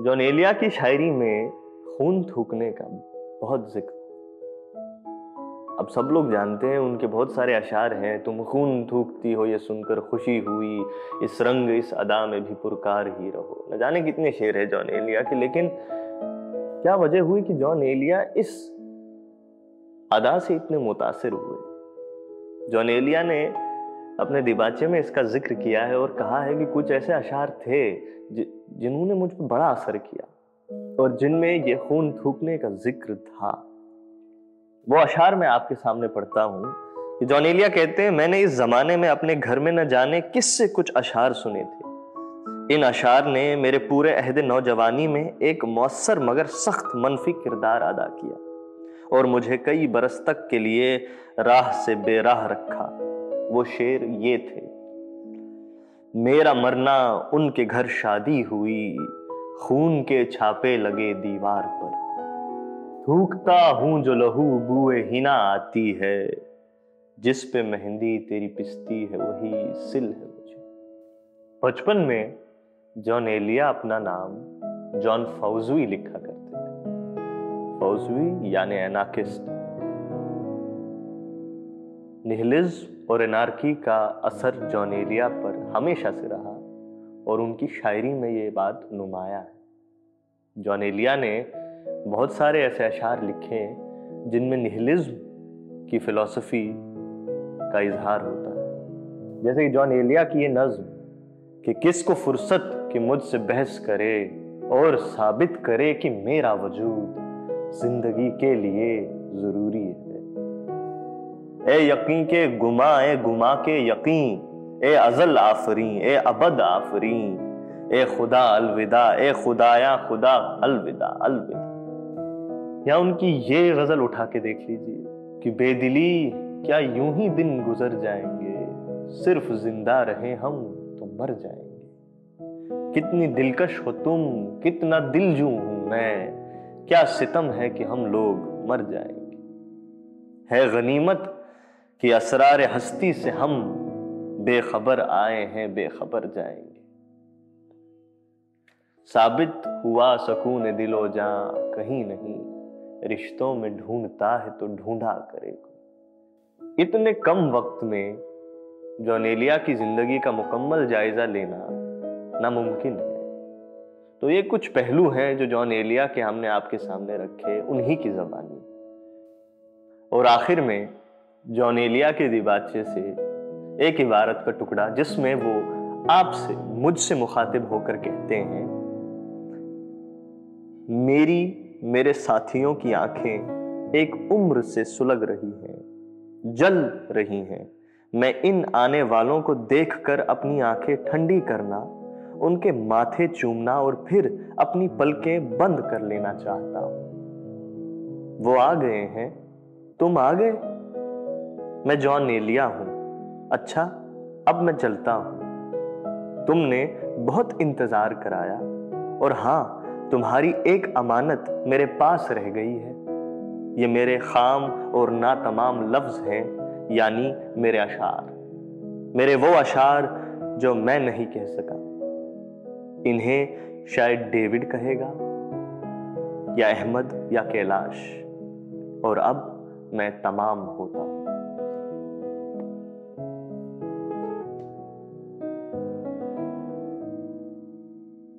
John Elia की शायरी में खून थूकने का बहुत ज़िक्र। अब सब लोग जानते हैं, उनके बहुत सारे अशार हैं, तुम खून थूकती हो, ये सुनकर खुशी हुई, इस रंग, इस अदा में भी पुरकार ही रहो। न जाने कितने शेर है जॉन एलिया के, लेकिन क्या वजह हुई कि जॉन एलिया इस अदा से इतने मुतासिर हुए? जॉन एलिया ने अपने दिबाचे में इसका ज़िक्र किया है और कहा है कि कुछ ऐसे अशार थे जिन्होंने मुझ पर बड़ा असर किया और जिनमें ये खून थूकने का ज़िक्र था। वो अशार मैं आपके सामने पढ़ता हूँ जॉनेलिया कहते हैं, मैंने इस जमाने में अपने घर में न जाने किससे कुछ अशार सुने थे। इन अशार ने मेरे पूरे अहद नौजवानी में एक मौसर मगर सख्त मनफी किरदार अदा किया और मुझे कई बरस तक के लिए राह से बेराह रखा। वो शेर ये थे, मेरा मरना उनके घर शादी हुई, खून के छापे लगे दीवार पर। थूकता हूँ जो लहू बुए हिना आती है, जिस पे मेहंदी तेरी पिसती है, वही सिल है मुझे। बचपन में जॉन एलिया अपना नाम जॉन फौजुई लिखा करते थे। फौजुई यानी एनाकिस्ट। निहलिज और एनार्की का असर जॉनेलिया पर हमेशा से रहा और उनकी शायरी में ये बात नुमाया है। जॉनेलिया ने बहुत सारे ऐसे अशार लिखे हैं जिनमें निहलिज्म की फिलॉसफी का इजहार होता है। जैसे कि जॉन एलिया की ये नज्म कि किसको फुर्सत कि मुझसे बहस करे और साबित करे कि मेरा वजूद ज़िंदगी के लिए ज़रूरी है। ए यकीन के गुमा, ए गुमा के यकीन, ए अजल आफरी ए अबद आफरी ए खुदा अलविदा, ए खुदाया खुदा अलविदा अलविदा। या उनकी ये गज़ल उठा के देख लीजिए कि बेदिली क्या यूँ ही दिन गुजर जाएँगे, सिर्फ़ ज़िंदा रहे हम तो मर जाएँगे। कितनी दिलकश हो तुम, कितना दिलजू हूँ मैं, क्या सितम है कि हम लोग मर जाएँगे। है गनीमत कि असरार हस्ती से हम बेखबर आए हैं, बेखबर जाएँगे। साबित हुआ सकून दिलो जा कहीं नहीं, रिश्तों में ढूंढता है तो ढूंढा करेगा। इतने कम वक्त में जोनेलिया की ज़िंदगी का मुकम्मल जायजा लेना नामुमकिन है। तो ये कुछ पहलू हैं जो जॉन एलिया के हमने आपके सामने रखे, उन्हीं की जबानी। और आखिर में जॉनेलिया के दिबाचे से एक इबारत का टुकड़ा जिसमें वो आपसे, मुझसे मुखातिब होकर कहते हैं, मेरी, मेरे साथियों की आँखें एक उम्र से सुलग रही हैं, जल रही हैं। मैं इन आने वालों को देखकर अपनी आँखें ठंडी करना, उनके माथे चूमना और फिर अपनी पलकें बंद कर लेना चाहता हूँ। वो आ गए हैं। तुम आ गए? मैं जॉन नेलिया हूँ। अच्छा अब मैं चलता हूँ। तुमने बहुत इंतज़ार कराया और हाँ, तुम्हारी एक अमानत मेरे पास रह गई है। ये मेरे खाम और ना तमाम लफ्ज हैं, यानी मेरे अशार। मेरे वो अशार जो मैं नहीं कह सका। इन्हें शायद डेविड कहेगा, या अहमद या कैलाश। और अब मैं तमाम होता हूँ।